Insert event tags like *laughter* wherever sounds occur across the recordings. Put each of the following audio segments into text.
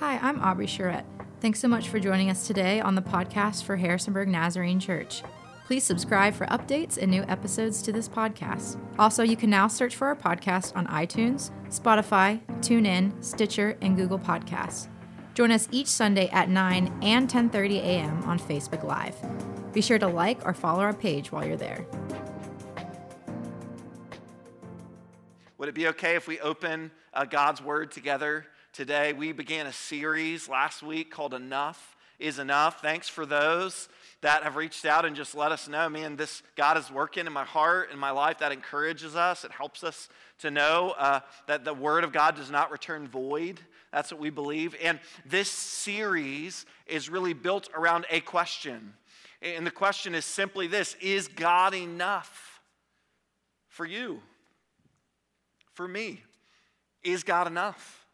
Hi, I'm Aubrey Charette. Thanks so much for joining us today on the podcast for Harrisonburg Nazarene Church. Please subscribe for updates and new episodes to this podcast. Also, you can now search for our podcast on iTunes, Spotify, TuneIn, Stitcher, and Google Podcasts. Join us each Sunday at 9 and 10:30 a.m. on Facebook Live. Be sure to like or follow our page while you're there. Would it be okay if we open uh, God's Word together today? We began a series last week called Enough is Enough. Thanks for those that have reached out and just let us know, man, this God is working in my heart, in my life. That encourages us. It helps us to know uh, that the Word of God does not return void. That's what we believe. And this series is really built around a question. And the question is simply this Is God enough for you? for me? Is God enough?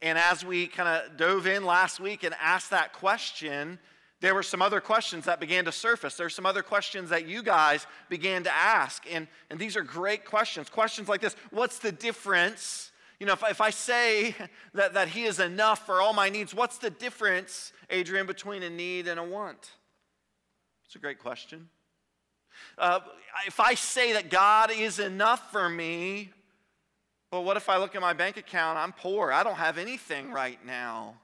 And as we kind of dove in last week and asked that question, there were some other questions that began to surface. There's some other questions that you guys began to ask. And, and these are great questions. Questions like this What's the difference? You know, if, if I say *laughs* that, that He is enough for all my needs, what's the difference, Adrian, between a need and a want? It's a great question. Uh, if I say that God is enough for me, well, what if I look at my bank account? I'm poor. I don't have anything right now.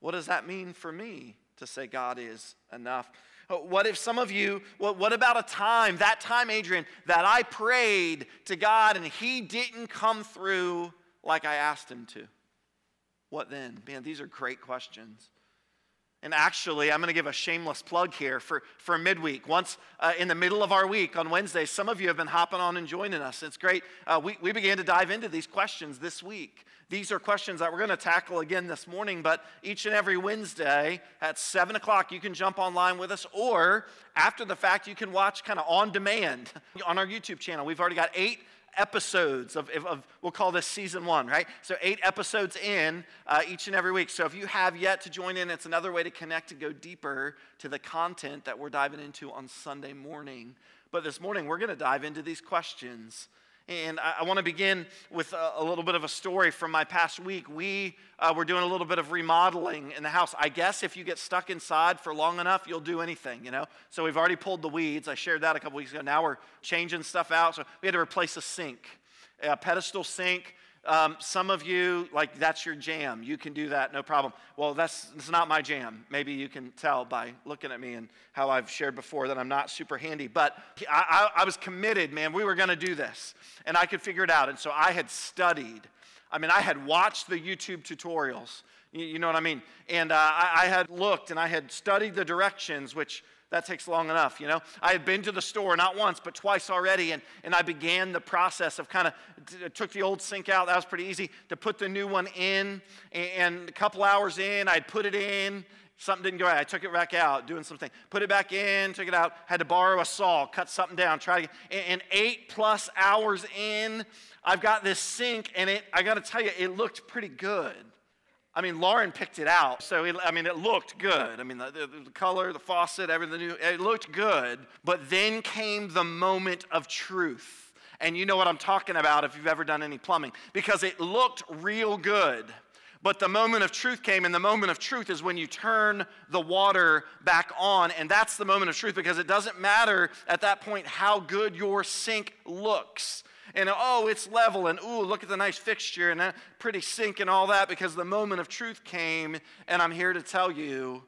What does that mean for me to say God is enough? Uh, what if some of you, what, what about a time, that time, Adrian, that I prayed to God and He didn't come through like I asked Him to? What then? Man, these are great questions. And actually, I'm going to give a shameless plug here for, for midweek. Once uh, in the middle of our week on Wednesday, some of you have been hopping on and joining us. It's great. Uh, we, we began to dive into these questions this week. These are questions that we're going to tackle again this morning, but each and every Wednesday at 7 o'clock, you can jump online with us, or after the fact, you can watch kind of on demand *laughs* on our YouTube channel. We've already got eight episodes of, of, we'll call this season one, right? So eight episodes in uh, each and every week. So if you have yet to join in, it's another way to connect and go deeper to the content that we're diving into on Sunday morning. But this morning, we're going to dive into these questions and I, I want to begin with a, a, little bit of a story from my past week. We uh, were doing a little bit of remodeling in the house. I guess if you get stuck inside for long enough, you'll do anything, you know? So we've already pulled the weeds. I shared that a couple weeks ago. Now we're changing stuff out. So we had to replace a sink, a pedestal sink um, some of you, like, that's your jam. You can do that, no problem. Well, that's, that's not my jam. Maybe you can tell by looking at me and how I've shared before that I'm not super handy. But I, I, I was committed, man. We were going to do this, and I could figure it out. And so I had studied. I mean, I had watched the YouTube tutorials. You, you know what I mean? And uh, I, I had looked and I had studied the directions, which that takes long enough, you know. I had been to the store not once, but twice already, and, and I began the process of kind of t- uh, took the old sink out. That was pretty easy to put the new one in. And, and a couple hours in, I'd put it in. Something didn't go right. I took it back out, doing something. Put it back in, took it out, had to borrow a saw, cut something down, try to and, and eight plus hours in, I've got this sink, and it, I got to tell you, it looked pretty good. I mean, Lauren picked it out, so it, I mean, it looked good. I mean, the, the, the color, the faucet, everything, it looked good. But then came the moment of truth. And you know what I'm talking about if you've ever done any plumbing, because it looked real good. But the moment of truth came, and the moment of truth is when you turn the water back on. And that's the moment of truth because it doesn't matter at that point how good your sink looks and oh, it's level, and ooh, look at the nice fixture and that pretty sink and all that because the moment of truth came, and I'm here to tell you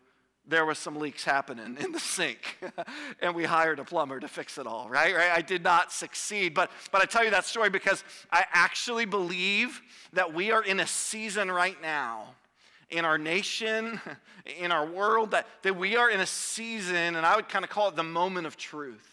there was some leaks happening in the sink *laughs* and we hired a plumber to fix it all right? Right? I did not succeed but but i tell you that story because i actually believe that we are in a season right now in our nation *laughs* in our world that, that we are in a season and i would kind of call it the moment of truth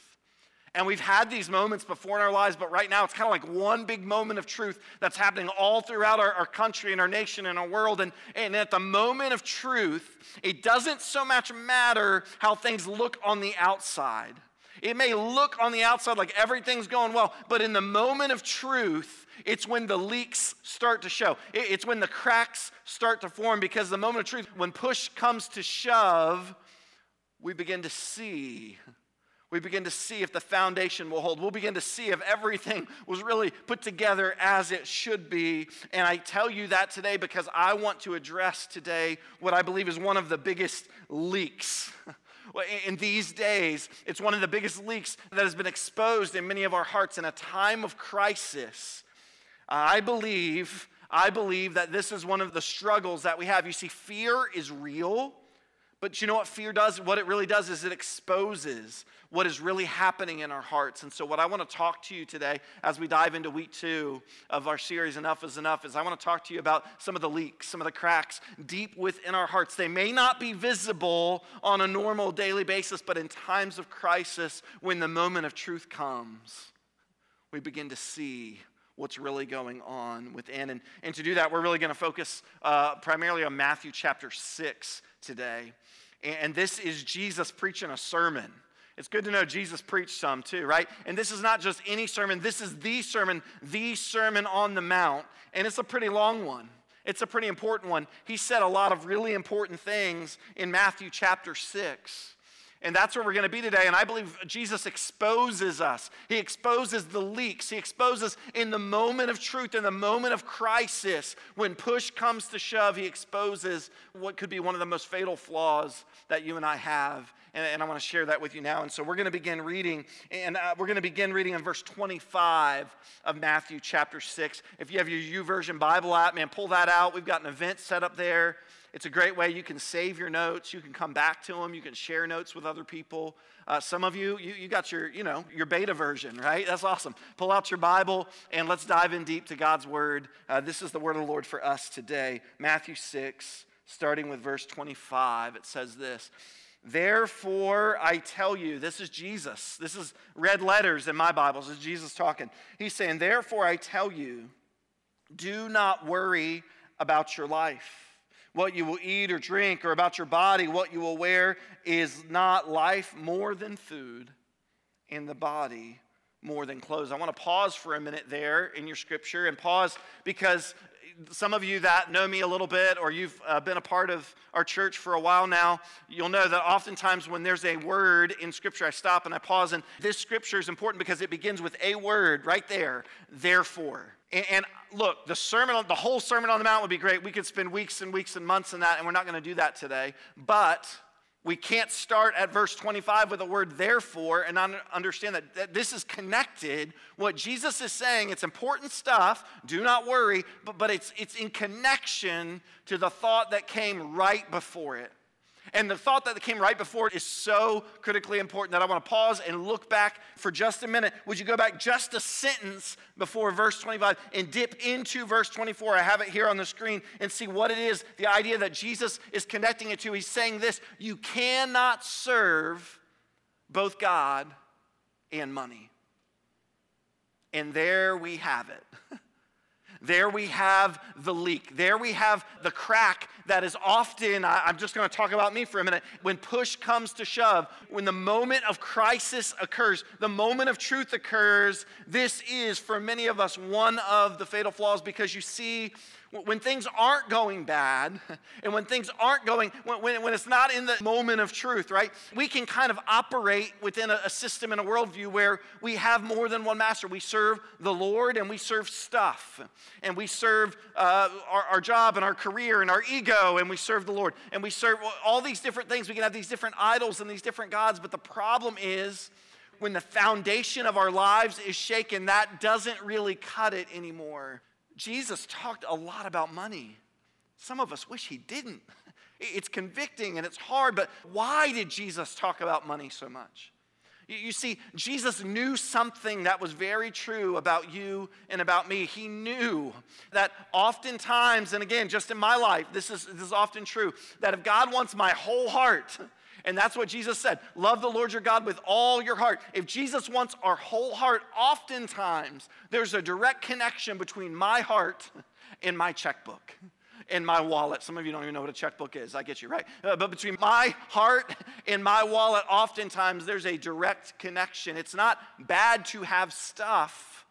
and we've had these moments before in our lives, but right now it's kind of like one big moment of truth that's happening all throughout our, our country and our nation and our world. And, and at the moment of truth, it doesn't so much matter how things look on the outside. It may look on the outside like everything's going well, but in the moment of truth, it's when the leaks start to show. It's when the cracks start to form because the moment of truth, when push comes to shove, we begin to see We begin to see if the foundation will hold. We'll begin to see if everything *laughs* was really put together as it should be. And I tell you that today because I want to address today what I believe is one of the biggest leaks. *laughs* In these days, it's one of the biggest leaks that has been exposed in many of our hearts in a time of crisis. I believe, I believe that this is one of the struggles that we have. You see, fear is real. But you know what fear does? What it really does is it exposes what is really happening in our hearts. And so, what I want to talk to you today as we dive into week two of our series, Enough is Enough, is I want to talk to you about some of the leaks, some of the cracks deep within our hearts. They may not be visible on a normal daily basis, but in times of crisis, when the moment of truth comes, we begin to see what's really going on within. And, and to do that, we're really going to focus uh, primarily on Matthew chapter 6 today. And this is Jesus preaching a sermon. It's good to know Jesus preached some too, right? And this is not just any sermon, this is the sermon, the Sermon on the Mount. And it's a pretty long one. It's a pretty important one. He said a lot of really important things in Matthew chapter 6. And that's where we're going to be today. And I believe Jesus exposes us. He exposes the leaks. He exposes in the moment of truth, in the moment of crisis, when push comes to shove, he exposes what could be one of the most fatal flaws that you and I have. And, and I want to share that with you now. And so we're going to begin reading, and uh, we're going to begin reading in verse 25 of Matthew chapter 6. If you have your YouVersion Bible app, man, pull that out. We've got an event set up there. It's a great way you can save your notes. You can come back to them. You can share notes with other people. Uh, some of you, you, you got your, you know, your beta version, right? That's awesome. Pull out your Bible and let's dive in deep to God's word. Uh, this is the word of the Lord for us today. Matthew 6, starting with verse 25. It says this. Therefore, I tell you, this is Jesus. This is red letters in my Bibles. This is Jesus talking. He's saying, Therefore, I tell you, do not worry about your life what you will eat or drink, or about your body, what you will wear, is not life more than food, and the body more than clothes. I want to pause for a minute there in your scripture and pause because some of you that know me a little bit or you've uh, been a part of our church for a while now, you'll know that oftentimes when there's a word in Scripture, I stop and I pause. And this Scripture is important because it begins with a word right there, therefore. And, and look, the sermon, the whole Sermon on the Mount would be great. We could spend weeks and weeks and months in that, and we're not going to do that today. But we can't start at verse 25 with the word therefore and understand that, that, this is connected. What Jesus is saying, it's important stuff, do not worry, but, but it's, it's in connection to the thought that came right before it. And the thought that came right before it is so critically important that I want to pause and look back for just a minute. Would you go back just a sentence before verse 25 and dip into verse 24? I have it here on the screen and see what it is the idea that Jesus is connecting it to. He's saying this you cannot serve both God and money. And there we have it. *laughs* There we have the leak. There we have the crack that is often, I'm just going to talk about me for a minute, when push comes to shove, when the moment of crisis occurs, the moment of truth occurs, this is for many of us one of the fatal flaws because you see, when things aren't going bad *laughs* and when things aren't going, when, when it's not in the moment of truth, right? We can kind of operate within a, a system and a worldview where we have more than one master. We serve the Lord and we serve stuff. And we serve uh, our, our job and our career and our ego and we serve the Lord. And we serve all these different things. We can have these different idols and these different gods. But the problem is, when the foundation of our lives is shaken, that doesn't really cut it anymore. Jesus talked a lot about money. Some of us wish he didn't. *laughs* It's convicting and it's hard, but why did Jesus talk about money so much? You see, Jesus knew something that was very true about you and about me. He knew that oftentimes, and again, just in my life, this is, this is often true, that if God wants my whole heart, and that's what Jesus said love the Lord your God with all your heart. If Jesus wants our whole heart, oftentimes there's a direct connection between my heart and my checkbook in my wallet. Some of you don't even know what a checkbook is. I get you, right? Uh, but between my heart and my wallet, oftentimes there's a direct connection. It's not bad to have stuff,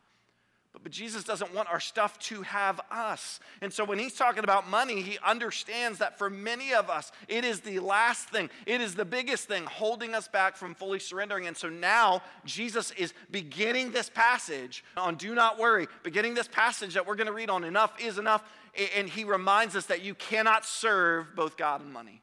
but Jesus doesn't want our stuff to have us. And so when he's talking about money, he understands that for many of us, it is the last thing, it is the biggest thing holding us back from fully surrendering. And so now Jesus is beginning this passage on Do Not Worry, beginning this passage that we're going to read on Enough is Enough. And he reminds us that you cannot serve both God and money.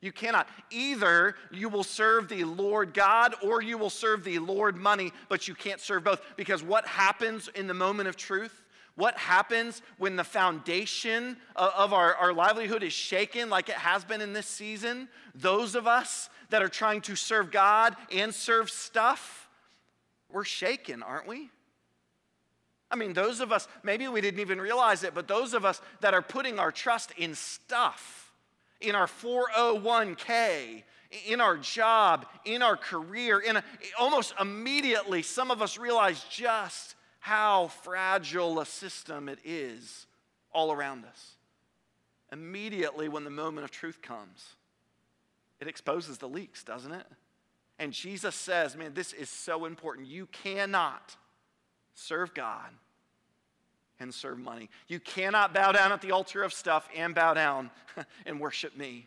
You cannot. Either you will serve the Lord God or you will serve the Lord money, but you can't serve both. Because what happens in the moment of truth? What happens when the foundation of our, our livelihood is shaken like it has been in this season? Those of us that are trying to serve God and serve stuff, we're shaken, aren't we? I mean, those of us, maybe we didn't even realize it, but those of us that are putting our trust in stuff, in our 401k, in our job, in our career, in a, almost immediately, some of us realize just how fragile a system it is all around us. Immediately, when the moment of truth comes, it exposes the leaks, doesn't it? And Jesus says, man, this is so important. You cannot serve God and serve money. You cannot bow down at the altar of stuff and bow down *laughs* and worship me.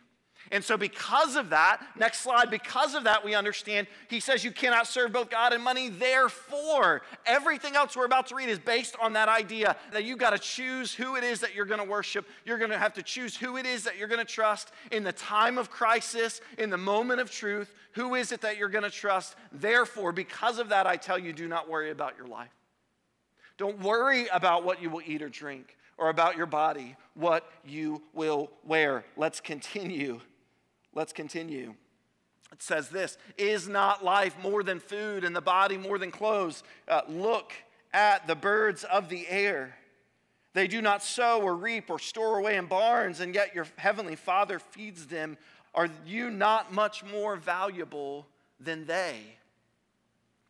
And so, because of that, next slide, because of that, we understand he says you cannot serve both God and money. Therefore, everything else we're about to read is based on that idea that you've got to choose who it is that you're going to worship. You're going to have to choose who it is that you're going to trust in the time of crisis, in the moment of truth. Who is it that you're going to trust? Therefore, because of that, I tell you, do not worry about your life. Don't worry about what you will eat or drink or about your body, what you will wear. Let's continue. Let's continue. It says this Is not life more than food and the body more than clothes? Uh, look at the birds of the air. They do not sow or reap or store away in barns, and yet your heavenly Father feeds them. Are you not much more valuable than they?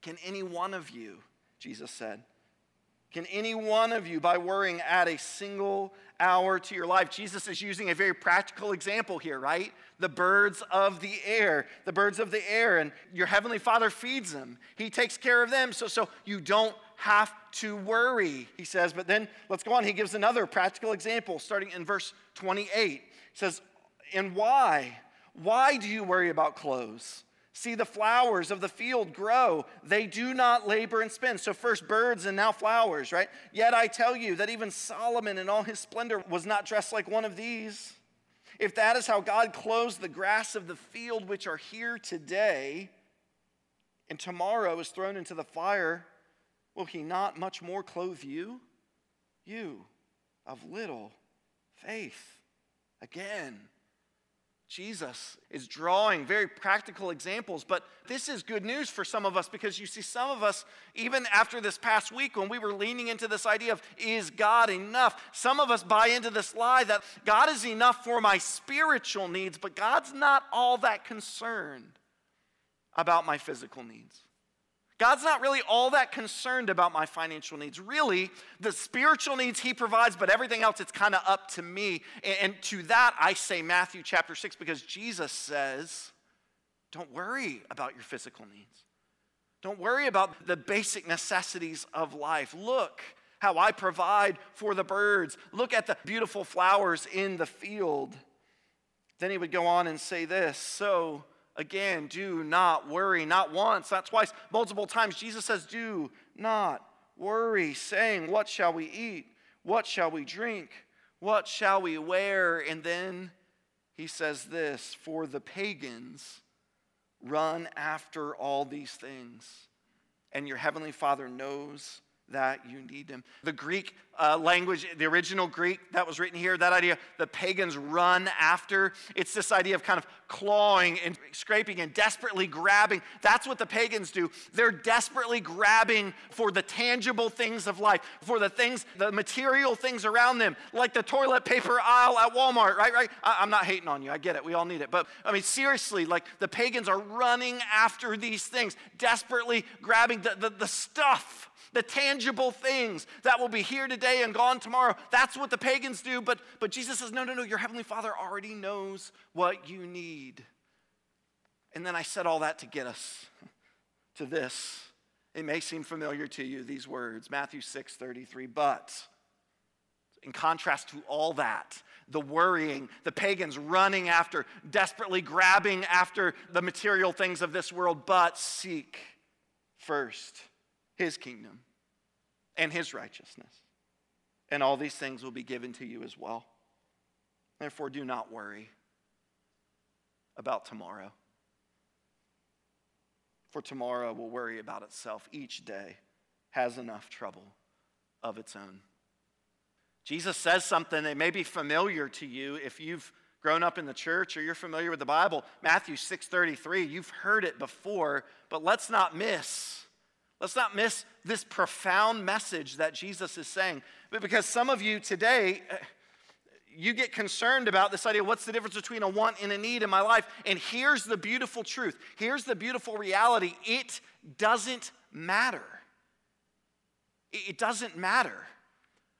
Can any one of you, Jesus said, can any one of you, by worrying, add a single hour to your life? Jesus is using a very practical example here, right? The birds of the air, the birds of the air, and your heavenly Father feeds them. He takes care of them, so, so you don't have to worry, he says. But then let's go on. He gives another practical example starting in verse 28. He says, And why? Why do you worry about clothes? See the flowers of the field grow. They do not labor and spin. So, first birds and now flowers, right? Yet I tell you that even Solomon in all his splendor was not dressed like one of these. If that is how God clothes the grass of the field, which are here today, and tomorrow is thrown into the fire, will he not much more clothe you? You of little faith. Again, Jesus is drawing very practical examples, but this is good news for some of us because you see, some of us, even after this past week when we were leaning into this idea of, is God enough? Some of us buy into this lie that God is enough for my spiritual needs, but God's not all that concerned about my physical needs. God's not really all that concerned about my financial needs. Really, the spiritual needs He provides, but everything else, it's kind of up to me. And, to that, I say Matthew chapter 6, because Jesus says, don't worry about your physical needs. Don't worry about the basic necessities of life. Look how I provide for the birds. Look at the beautiful flowers in the field. Then he would go on and say this So, Again, do not worry, not once, not twice, multiple times. Jesus says, Do not worry, saying, What shall we eat? What shall we drink? What shall we wear? And then he says this For the pagans run after all these things, and your heavenly Father knows that you need him. The Greek uh, language, the original Greek that was written here, that idea the pagans run after, it's this idea of kind of clawing and scraping and desperately grabbing. That's what the pagans do. They're desperately grabbing for the tangible things of life, for the things, the material things around them, like the toilet paper aisle at Walmart, right? Right? I, I'm not hating on you. I get it. We all need it. But I mean, seriously, like the pagans are running after these things, desperately grabbing the, the, the stuff the tangible things that will be here today and gone tomorrow. That's what the pagans do. But, but Jesus says, no, no, no, your Heavenly Father already knows what you need. And then I said all that to get us *laughs* to this. It may seem familiar to you, these words, Matthew 6 33, but in contrast to all that, the worrying, the pagans running after, desperately grabbing after the material things of this world, but seek first his kingdom and his righteousness. And all these things will be given to you as well. Therefore, do not worry about tomorrow. For tomorrow will worry about itself. Each day has enough trouble of its own. Jesus says something that may be familiar to you if you've grown up in the church or you're familiar with the Bible. Matthew 6:33, you've heard it before, but let's not miss let's not miss this profound message that Jesus is saying. Because some of you today eh, you get concerned about this idea what's the difference between a want and a need in my life? And here's the beautiful truth. Here's the beautiful reality. It doesn't matter. It doesn't matter.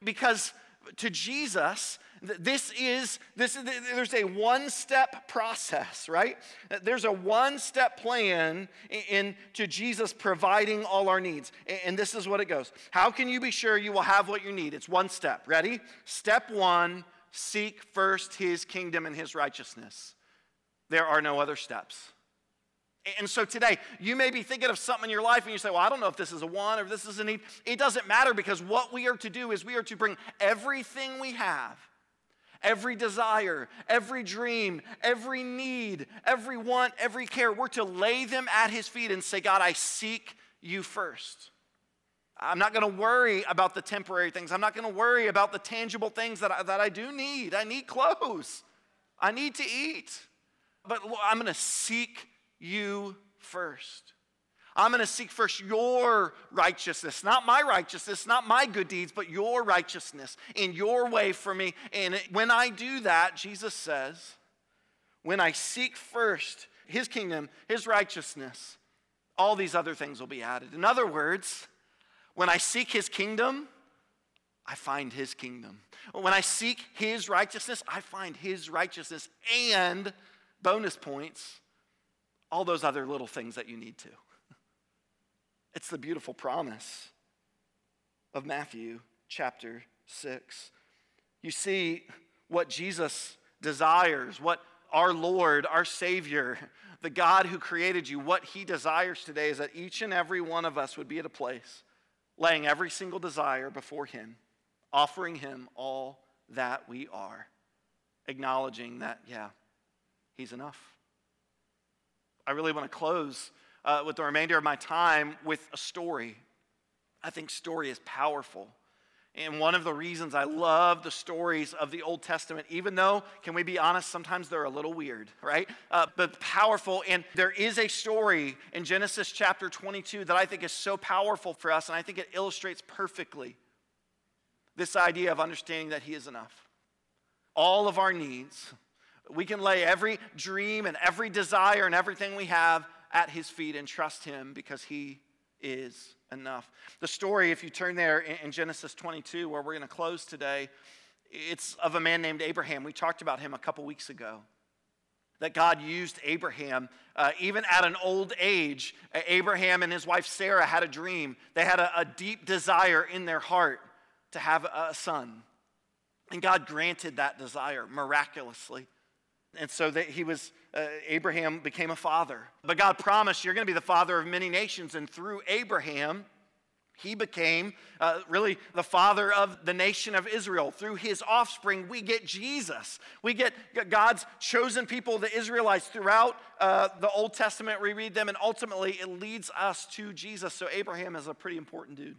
Because to Jesus, this is this is, there's a one-step process, right? There's a one-step plan into Jesus providing all our needs. And this is what it goes. How can you be sure you will have what you need? It's one step. Ready? Step 1, seek first his kingdom and his righteousness. There are no other steps. And so today, you may be thinking of something in your life and you say, Well, I don't know if this is a want or this is a need. It doesn't matter because what we are to do is we are to bring everything we have, every desire, every dream, every need, every want, every care, we're to lay them at His feet and say, God, I seek you first. I'm not going to worry about the temporary things. I'm not going to worry about the tangible things that I, that I do need. I need clothes, I need to eat. But I'm going to seek you first. I'm going to seek first your righteousness, not my righteousness, not my good deeds, but your righteousness in your way for me. And when I do that, Jesus says, when I seek first his kingdom, his righteousness, all these other things will be added. In other words, when I seek his kingdom, I find his kingdom. When I seek his righteousness, I find his righteousness and bonus points all those other little things that you need to. It's the beautiful promise of Matthew chapter 6. You see what Jesus desires, what our Lord, our Savior, the God who created you, what He desires today is that each and every one of us would be at a place laying every single desire before Him, offering Him all that we are, acknowledging that, yeah, He's enough. I really want to close uh, with the remainder of my time with a story. I think story is powerful. And one of the reasons I love the stories of the Old Testament, even though, can we be honest, sometimes they're a little weird, right? Uh, but powerful. And there is a story in Genesis chapter 22 that I think is so powerful for us, and I think it illustrates perfectly this idea of understanding that He is enough. All of our needs, we can lay every dream and every desire and everything we have at his feet and trust him because he is enough. The story, if you turn there in Genesis 22, where we're going to close today, it's of a man named Abraham. We talked about him a couple weeks ago. That God used Abraham, uh, even at an old age. Abraham and his wife Sarah had a dream. They had a, a deep desire in their heart to have a son. And God granted that desire miraculously. And so that he was, uh, Abraham became a father. But God promised, You're going to be the father of many nations. And through Abraham, he became uh, really the father of the nation of Israel. Through his offspring, we get Jesus. We get God's chosen people, the Israelites, throughout uh, the Old Testament. We read them, and ultimately it leads us to Jesus. So Abraham is a pretty important dude.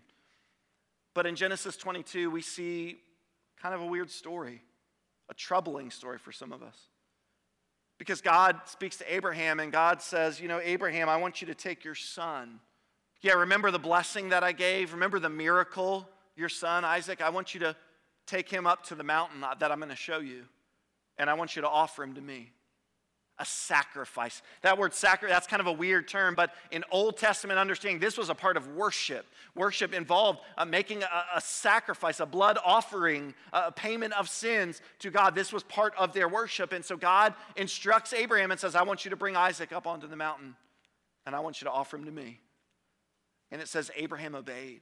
But in Genesis 22, we see kind of a weird story, a troubling story for some of us. Because God speaks to Abraham and God says, You know, Abraham, I want you to take your son. Yeah, remember the blessing that I gave? Remember the miracle, your son, Isaac? I want you to take him up to the mountain that I'm going to show you, and I want you to offer him to me a sacrifice. That word sacrifice, that's kind of a weird term, but in Old Testament understanding, this was a part of worship. Worship involved uh, making a, a, sacrifice, a blood offering, a payment of sins to God. This was part of their worship. And so God instructs Abraham and says, I want you to bring Isaac up onto the mountain, and I want you to offer him to me. And it says Abraham obeyed.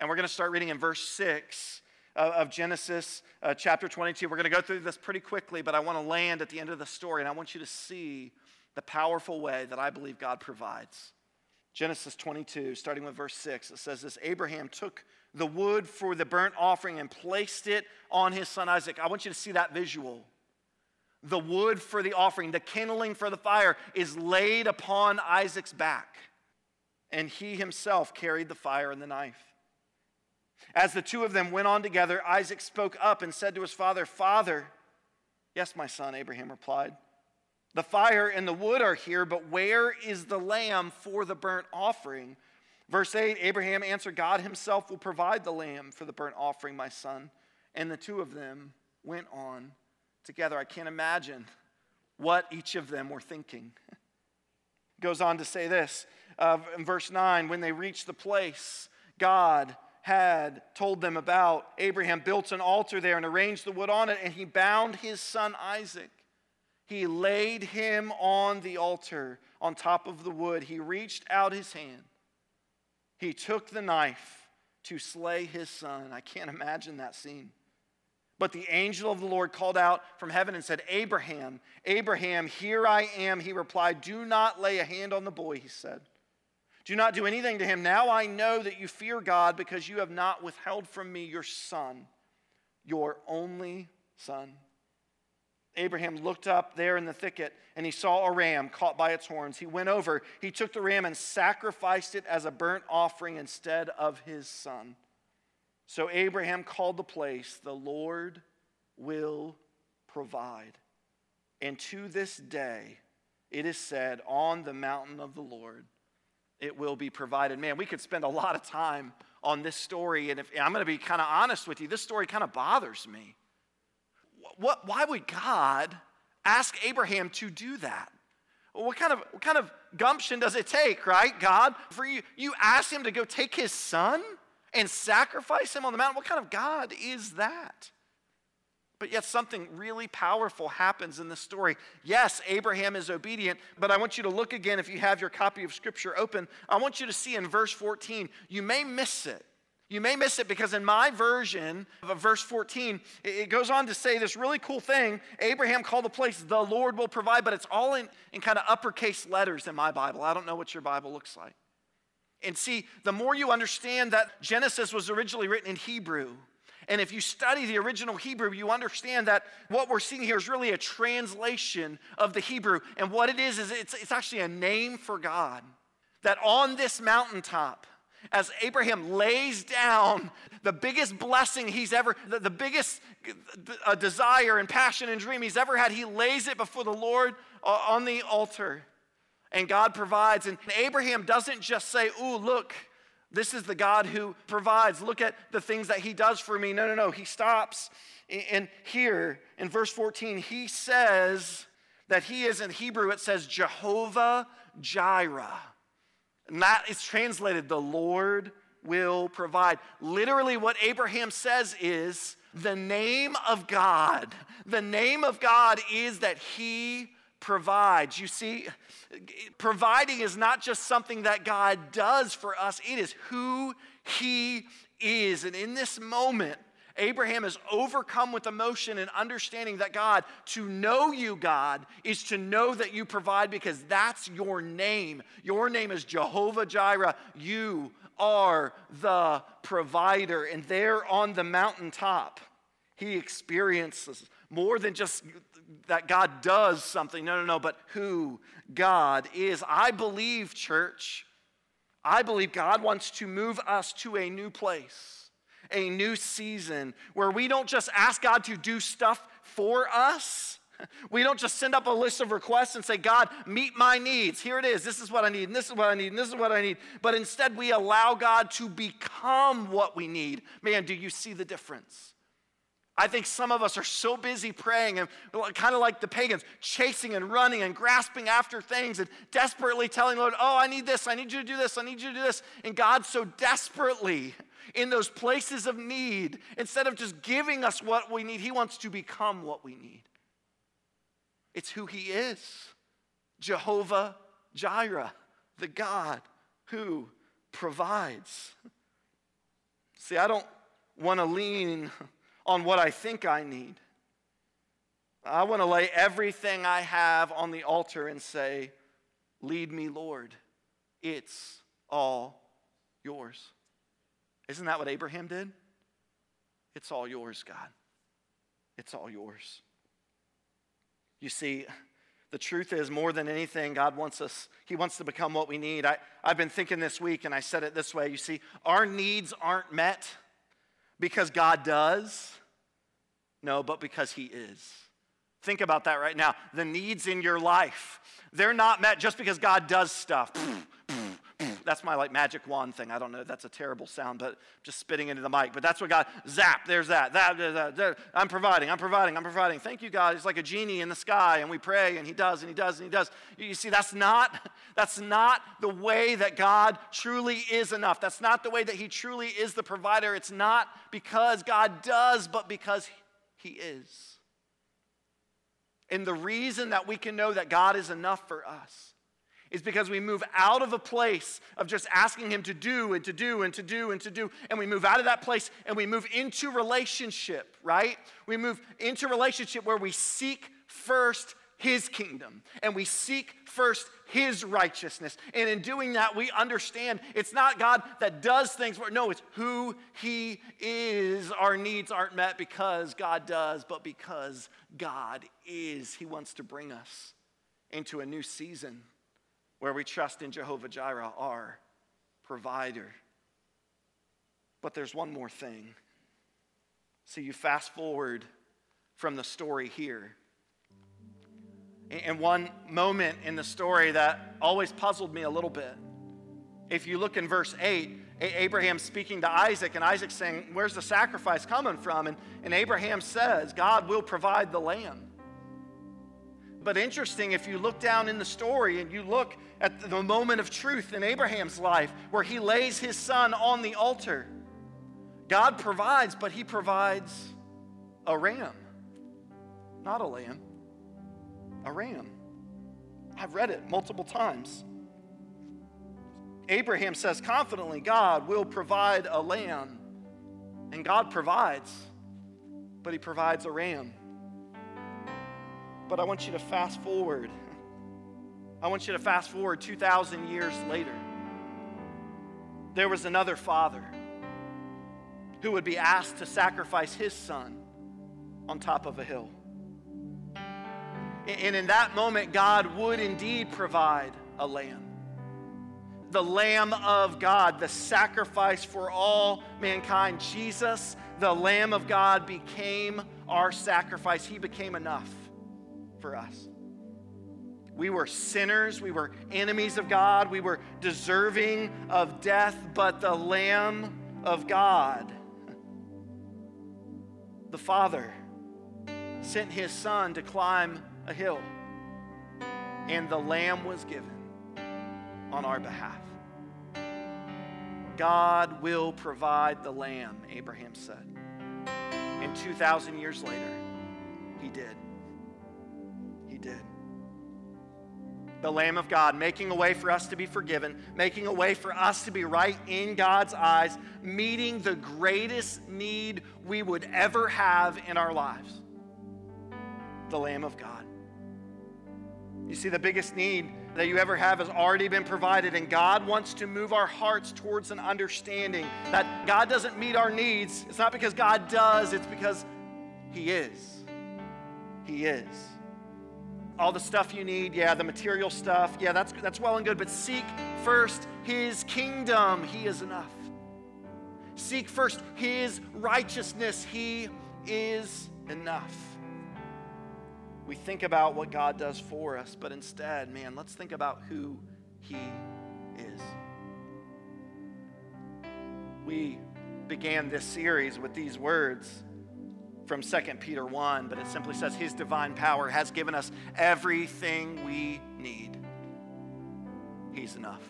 And we're going to start reading in verse 6 of Genesis uh, chapter 22. We're going to go through this pretty quickly, but I want to land at the end of the story and I want you to see the powerful way that I believe God provides. Genesis 22, starting with verse 6, it says this Abraham took the wood for the burnt offering and placed it on his son Isaac. I want you to see that visual. The wood for the offering, the kindling for the fire, is laid upon Isaac's back, and he himself carried the fire and the knife. As the two of them went on together, Isaac spoke up and said to his father, Father, yes, my son, Abraham replied. The fire and the wood are here, but where is the lamb for the burnt offering? Verse 8 Abraham answered, God himself will provide the lamb for the burnt offering, my son. And the two of them went on together. I can't imagine what each of them were thinking. *laughs* Goes on to say this uh, in verse 9 when they reached the place, God had told them about. Abraham built an altar there and arranged the wood on it, and he bound his son Isaac. He laid him on the altar on top of the wood. He reached out his hand. He took the knife to slay his son. I can't imagine that scene. But the angel of the Lord called out from heaven and said, Abraham, Abraham, here I am. He replied, Do not lay a hand on the boy, he said. Do not do anything to him. Now I know that you fear God because you have not withheld from me your son, your only son. Abraham looked up there in the thicket and he saw a ram caught by its horns. He went over, he took the ram and sacrificed it as a burnt offering instead of his son. So Abraham called the place, The Lord will provide. And to this day, it is said, On the mountain of the Lord, it will be provided. Man, we could spend a lot of time on this story, and if I'm going to be kind of honest with you, this story kind of bothers me. What, why would God ask Abraham to do that? What kind, of, what kind of gumption does it take, right? God, for you, you ask him to go take his son and sacrifice him on the mountain? What kind of God is that? But yet, something really powerful happens in this story. Yes, Abraham is obedient, but I want you to look again if you have your copy of Scripture open. I want you to see in verse 14, you may miss it. You may miss it because in my version of verse 14, it goes on to say this really cool thing. Abraham called the place, the Lord will provide, but it's all in, in kind of uppercase letters in my Bible. I don't know what your Bible looks like. And see, the more you understand that Genesis was originally written in Hebrew, and if you study the original Hebrew, you understand that what we're seeing here is really a translation of the Hebrew. And what it is, is it's, it's actually a name for God. That on this mountaintop, as Abraham lays down the biggest blessing he's ever, the, the biggest uh, desire and passion and dream he's ever had, he lays it before the Lord uh, on the altar. And God provides. And Abraham doesn't just say, Ooh, look, this is the God who provides. Look at the things that he does for me. No, no, no. He stops. And here in verse 14, he says that he is in Hebrew, it says Jehovah Jireh. And that is translated, the Lord will provide. Literally, what Abraham says is the name of God. The name of God is that he provides. You see, providing is not just something that God does for us, it is who he is. And in this moment, Abraham is overcome with emotion and understanding that God, to know you, God, is to know that you provide because that's your name. Your name is Jehovah Jireh. You are the provider. And there on the mountaintop, he experiences more than just that God does something. No, no, no, but who God is. I believe, church, I believe God wants to move us to a new place a new season where we don't just ask God to do stuff for us. *laughs* We don't just send up a list of requests and say, God, meet my needs. Here it is. This is what I need, and this is what I need, and this is what I need. But instead, we allow God to become what we need. Man, do you see the difference? I think some of us are so busy praying and kind of like the pagans, chasing and running and grasping after things and desperately telling Lord, oh, I need this, I need you to do this, I need you to do this. And God so desperately in those places of need, instead of just giving us what we need, He wants to become what we need. It's who He is Jehovah Jireh, the God who provides. See, I don't want to lean on what I think I need. I want to lay everything I have on the altar and say, Lead me, Lord. It's all yours. Isn't that what Abraham did? It's all yours, God. It's all yours. You see, the truth is, more than anything, God wants us, He wants to become what we need. I, I've been thinking this week, and I said it this way. You see, our needs aren't met because God does, no, but because He is. Think about that right now. The needs in your life, they're not met just because God does stuff. That's my like magic wand thing. I don't know. That's a terrible sound, but just spitting into the mic. But that's what God, zap, there's that. That, that, that. I'm providing, I'm providing, I'm providing. Thank you, God. He's like a genie in the sky, and we pray, and He does, and He does, and He does. You see, that's not, that's not the way that God truly is enough. That's not the way that He truly is the provider. It's not because God does, but because He is. And the reason that we can know that God is enough for us is because we move out of a place of just asking Him to do and to do and to do and to do, and we move out of that place and we move into relationship, right? We move into relationship where we seek first his kingdom and we seek first his righteousness. And in doing that, we understand it's not God that does things, no, it's who he is. Our needs aren't met because God does, but because God is. He wants to bring us into a new season where we trust in Jehovah Jireh, our provider. But there's one more thing. See, you fast forward from the story here and one moment in the story that always puzzled me a little bit. If you look in verse 8, Abraham speaking to Isaac, and Isaac saying, Where's the sacrifice coming from? And, and Abraham says, God will provide the lamb. But interesting, if you look down in the story and you look at the moment of truth in Abraham's life where he lays his son on the altar, God provides, but he provides a ram, not a lamb a ram. I've read it multiple times. Abraham says confidently, God will provide a lamb. And God provides, but he provides a ram. But I want you to fast forward. I want you to fast forward 2,000 years later. There was another father who would be asked to sacrifice his son on top of a hill. And in that moment, God would indeed provide a lamb. The Lamb of God, the sacrifice for all mankind. Jesus, the Lamb of God, became our sacrifice. He became enough for us. We were sinners. We were enemies of God. We were deserving of death, but the Lamb of God, the Father, sent his Son to climb a hill, and the lamb was given on our behalf. God will provide the lamb, Abraham said. And 2,000 years later, he did. Did. The Lamb of God, making a way for us to be forgiven, making a way for us to be right in God's eyes, meeting the greatest need we would ever have in our lives. The Lamb of God. You see, the biggest need that you ever have has already been provided, and God wants to move our hearts towards an understanding that God doesn't meet our needs. It's not because God does, it's because He is. He is. All the stuff you need, yeah, the material stuff, yeah, that's, that's well and good, but seek first His kingdom. He is enough. Seek first His righteousness. He is enough we think about what God does for us, but instead, man, let's think about who He is. We began this series with these words from 2 Peter 1, but it simply says, His divine power has given us everything we need. He's enough.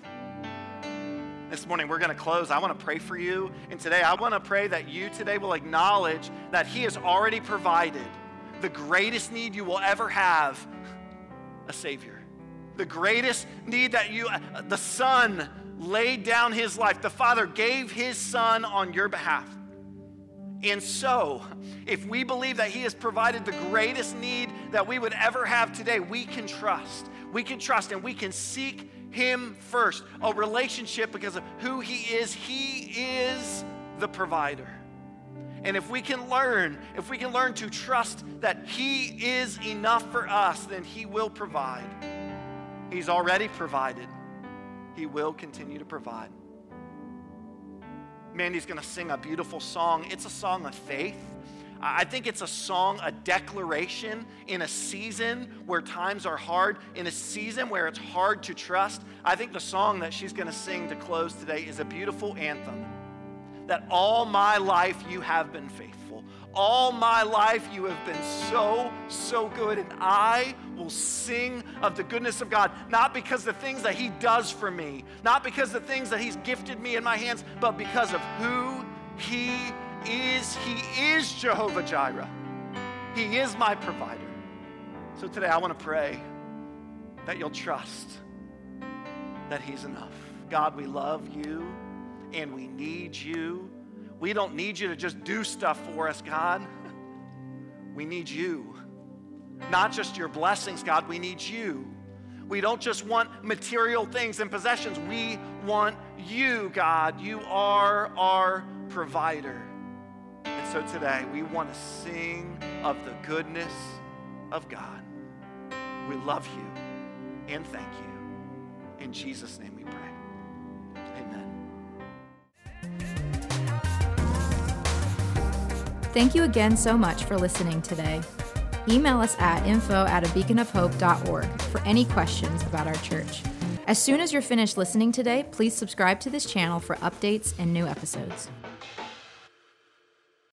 This morning, we're going to close. I want to pray for you. And today, I want to pray that you today will acknowledge that He has already provided the greatest need you will ever have a Savior. The greatest need that you, the Son laid down his life. The Father gave his Son on your behalf. And so, if we believe that He has provided the greatest need that we would ever have today, we can trust. We can trust and we can seek Him first. A relationship because of who He is. He is the provider. And if we can learn, if we can learn to trust that He is enough for us, then He will provide. He's already provided, He will continue to provide. Mandy's going to sing a beautiful song. It's a song of faith. I think it's a song, a declaration in a season where times are hard, in a season where it's hard to trust. I think the song that she's going to sing to close today is a beautiful anthem that all my life you have been faithful. All my life you have been so, so good. And I will sing of the goodness of God, not because the things that He does for me, not because the things that He's gifted me in my hands, but because of who He is. He is Jehovah Jireh, He is my provider. So today I want to pray that you'll trust that He's enough. God, we love you and we need you. We don't need you to just do stuff for us, God. We need you. Not just your blessings, God, we need you. We don't just want material things and possessions. We want you, God. You are our provider. And so today, we want to sing of the goodness of God. We love you and thank you. In Jesus' name we pray. Thank you again so much for listening today. Email us at info at a beaconofhope.org for any questions about our church. As soon as you're finished listening today, please subscribe to this channel for updates and new episodes.